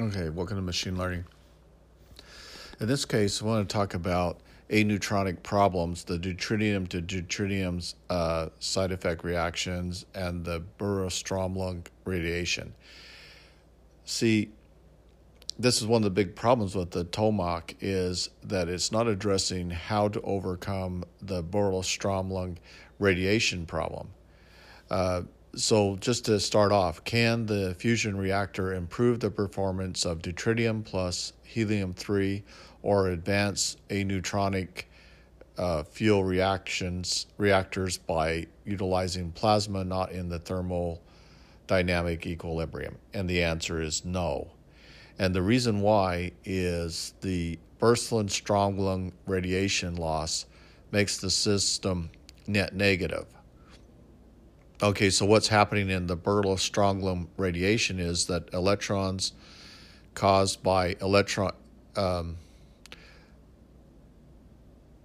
Okay, welcome to machine learning. In this case, I want to talk about aneutronic problems, the deuterium to deuterium uh, side effect reactions, and the Bremsstrahlung radiation. See, this is one of the big problems with the TOMOC is that it's not addressing how to overcome the Bremsstrahlung radiation problem. Uh, so, just to start off, can the fusion reactor improve the performance of deuterium plus helium 3 or advance aneutronic uh, fuel reactions reactors by utilizing plasma not in the thermodynamic equilibrium? And the answer is no. And the reason why is the Bremsstrahlung radiation loss makes the system net negative. Okay, so what's happening in the Bremsstrahlung radiation is that electrons caused by electron um,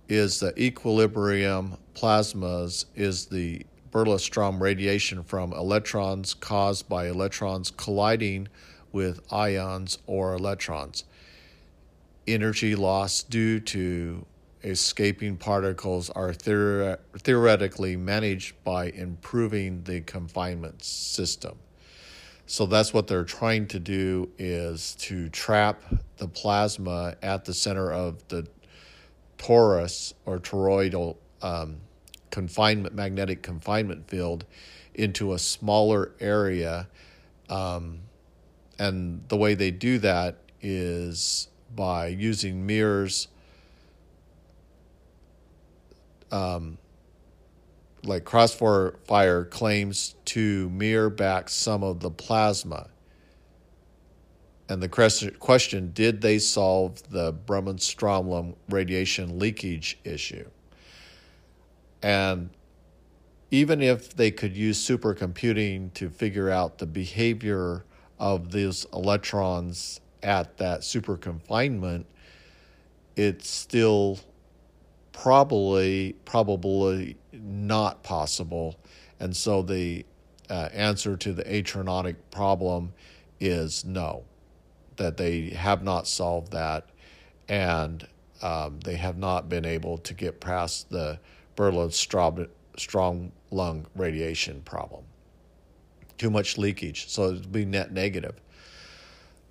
is the equilibrium plasmas is the Burlow-Strom radiation from electrons caused by electrons colliding with ions or electrons. Energy loss due to escaping particles are theor- theoretically managed by improving the confinement system. So that's what they're trying to do is to trap the plasma at the center of the torus or toroidal um, confinement magnetic confinement field into a smaller area um, and the way they do that is by using mirrors um, like Crossfire claims to mirror back some of the plasma. And the question did they solve the Bremsstrahlung radiation leakage issue? And even if they could use supercomputing to figure out the behavior of these electrons at that super confinement, it's still probably probably not possible. And so the uh, answer to the aneutronic problem is no, that they have not solved that, and um, they have not been able to get past the Berlin strong lung radiation problem. Too much leakage, so it'd be net negative.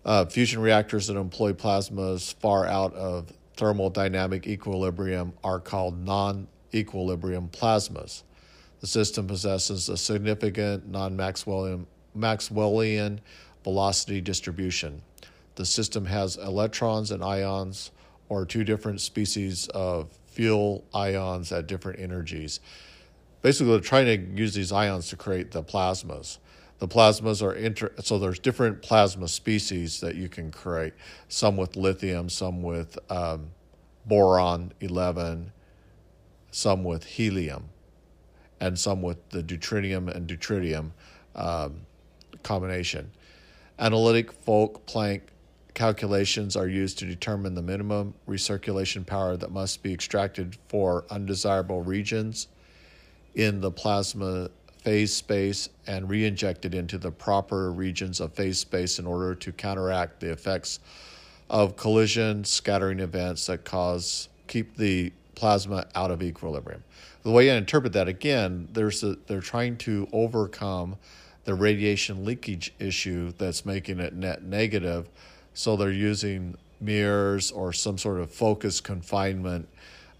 Uh, fusion reactors that employ plasmas far out of thermodynamic equilibrium are called non equilibrium plasmas. The system possesses a significant non Maxwellian velocity distribution. The system has electrons and ions, or two different species of fuel ions at different energies. Basically, they're trying to use these ions to create the plasmas the plasmas are inter so there's different plasma species that you can create. Some with lithium some with um, boron 11 some with helium and some with the deuterium and deuterium um, combination. Analytic Fokker-Planck calculations are used to determine the minimum recirculation power that must be extracted for undesirable regions in the plasma phase space and re-injected into the proper regions of phase space in order to counteract the effects of collision scattering events that cause keep the plasma out of equilibrium. The way I interpret that again, there's a, they're trying to overcome the radiation leakage issue that's making it net negative, so they're using mirrors or some sort of focus confinement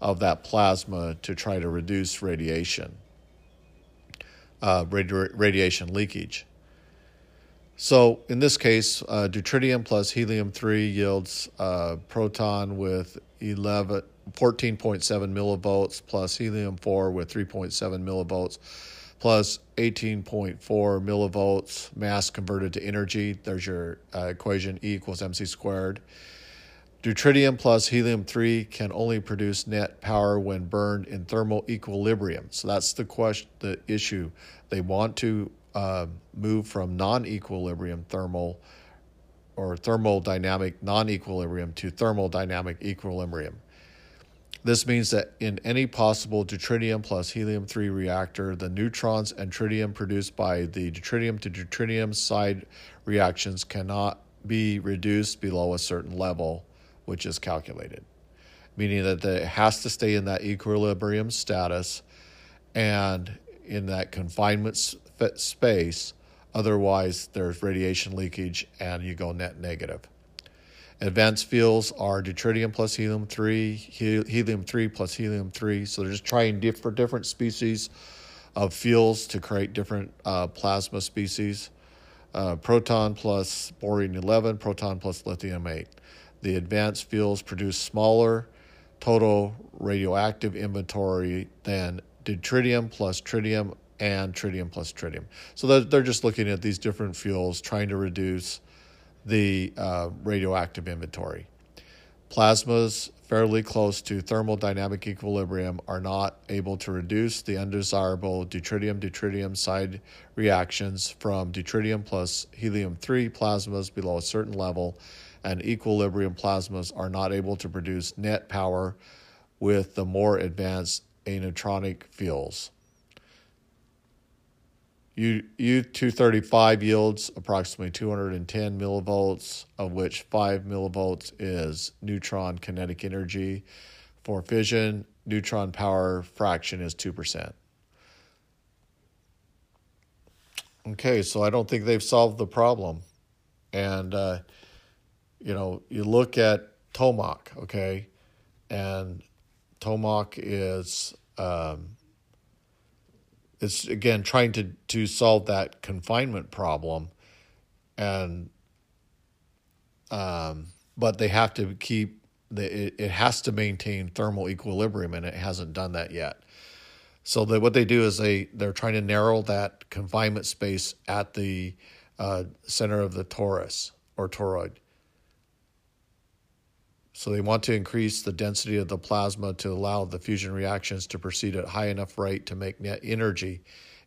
of that plasma to try to reduce radiation uh, radi- radiation leakage. So in this case, uh, deuterium plus helium 3 yields uh, proton with 11, 14.7 millivolts plus helium 4 with 3.7 millivolts plus 18.4 millivolts mass converted to energy. There's your uh, equation E equals mc squared. Deuterium plus helium 3 can only produce net power when burned in thermal equilibrium. So that's the question, the issue. They want to uh, move from non equilibrium thermal or thermodynamic non equilibrium to thermodynamic equilibrium. This means that in any possible deuterium plus helium 3 reactor, the neutrons and tritium produced by the deuterium to deuterium side reactions cannot be reduced below a certain level, which is calculated, meaning that it has to stay in that equilibrium status and in that confinement space. Otherwise, there's radiation leakage and you go net negative. Advanced fuels are deuterium plus helium 3, helium 3 plus helium 3. So they're just trying different, different species of fuels to create different uh, plasma species. Uh, proton plus boron 11, proton plus lithium 8. The advanced fuels produce smaller total radioactive inventory than deuterium plus tritium and tritium plus tritium. So they're just looking at these different fuels, trying to reduce the uh, radioactive inventory. Plasmas fairly close to thermodynamic equilibrium are not able to reduce the undesirable deuterium deuterium side reactions from deuterium plus helium 3 plasmas below a certain level, and equilibrium plasmas are not able to produce net power with the more advanced aneutronic fuels. U, U235 yields approximately 210 millivolts, of which 5 millivolts is neutron kinetic energy. For fission, neutron power fraction is 2%. Okay, so I don't think they've solved the problem. And, uh, you know, you look at TOMOC, okay, and TOMOC is. Um, it's again trying to to solve that confinement problem. And um, but they have to keep the it, it has to maintain thermal equilibrium and it hasn't done that yet. So that what they do is they they're trying to narrow that confinement space at the uh, center of the torus or toroid so they want to increase the density of the plasma to allow the fusion reactions to proceed at high enough rate to make net energy.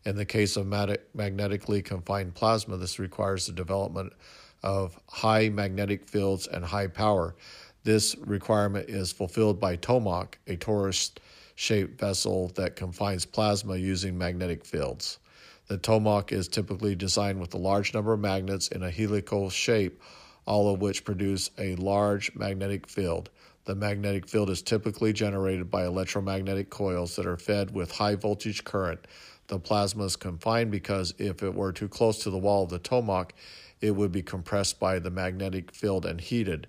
In the case of magnetically confined plasma, this requires the development of high magnetic fields and high power. This requirement is fulfilled by TOMOC, a torus shaped vessel that confines plasma using magnetic fields. The TOMOC is typically designed with a large number of magnets in a helical shape all of which produce a large magnetic field. The magnetic field is typically generated by electromagnetic coils that are fed with high voltage current. The plasma is confined because if it were too close to the wall of the TOMOC, it would be compressed by the magnetic field and heated.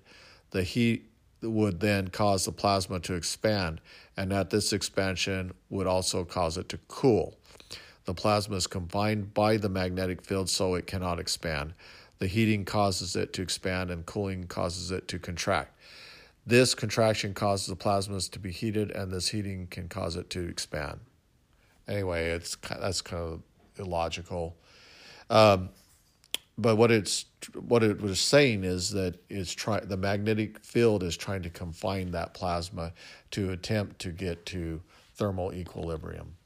The heat would then cause the plasma to expand, and at this expansion would also cause it to cool. The plasma is confined by the magnetic field so it cannot expand. The heating causes it to expand and cooling causes it to contract. This contraction causes the plasmas to be heated, and this heating can cause it to expand. Anyway, it's that's kind of illogical. Um, but what it's what it was saying is that it's try the magnetic field is trying to confine that plasma to attempt to get to thermal equilibrium.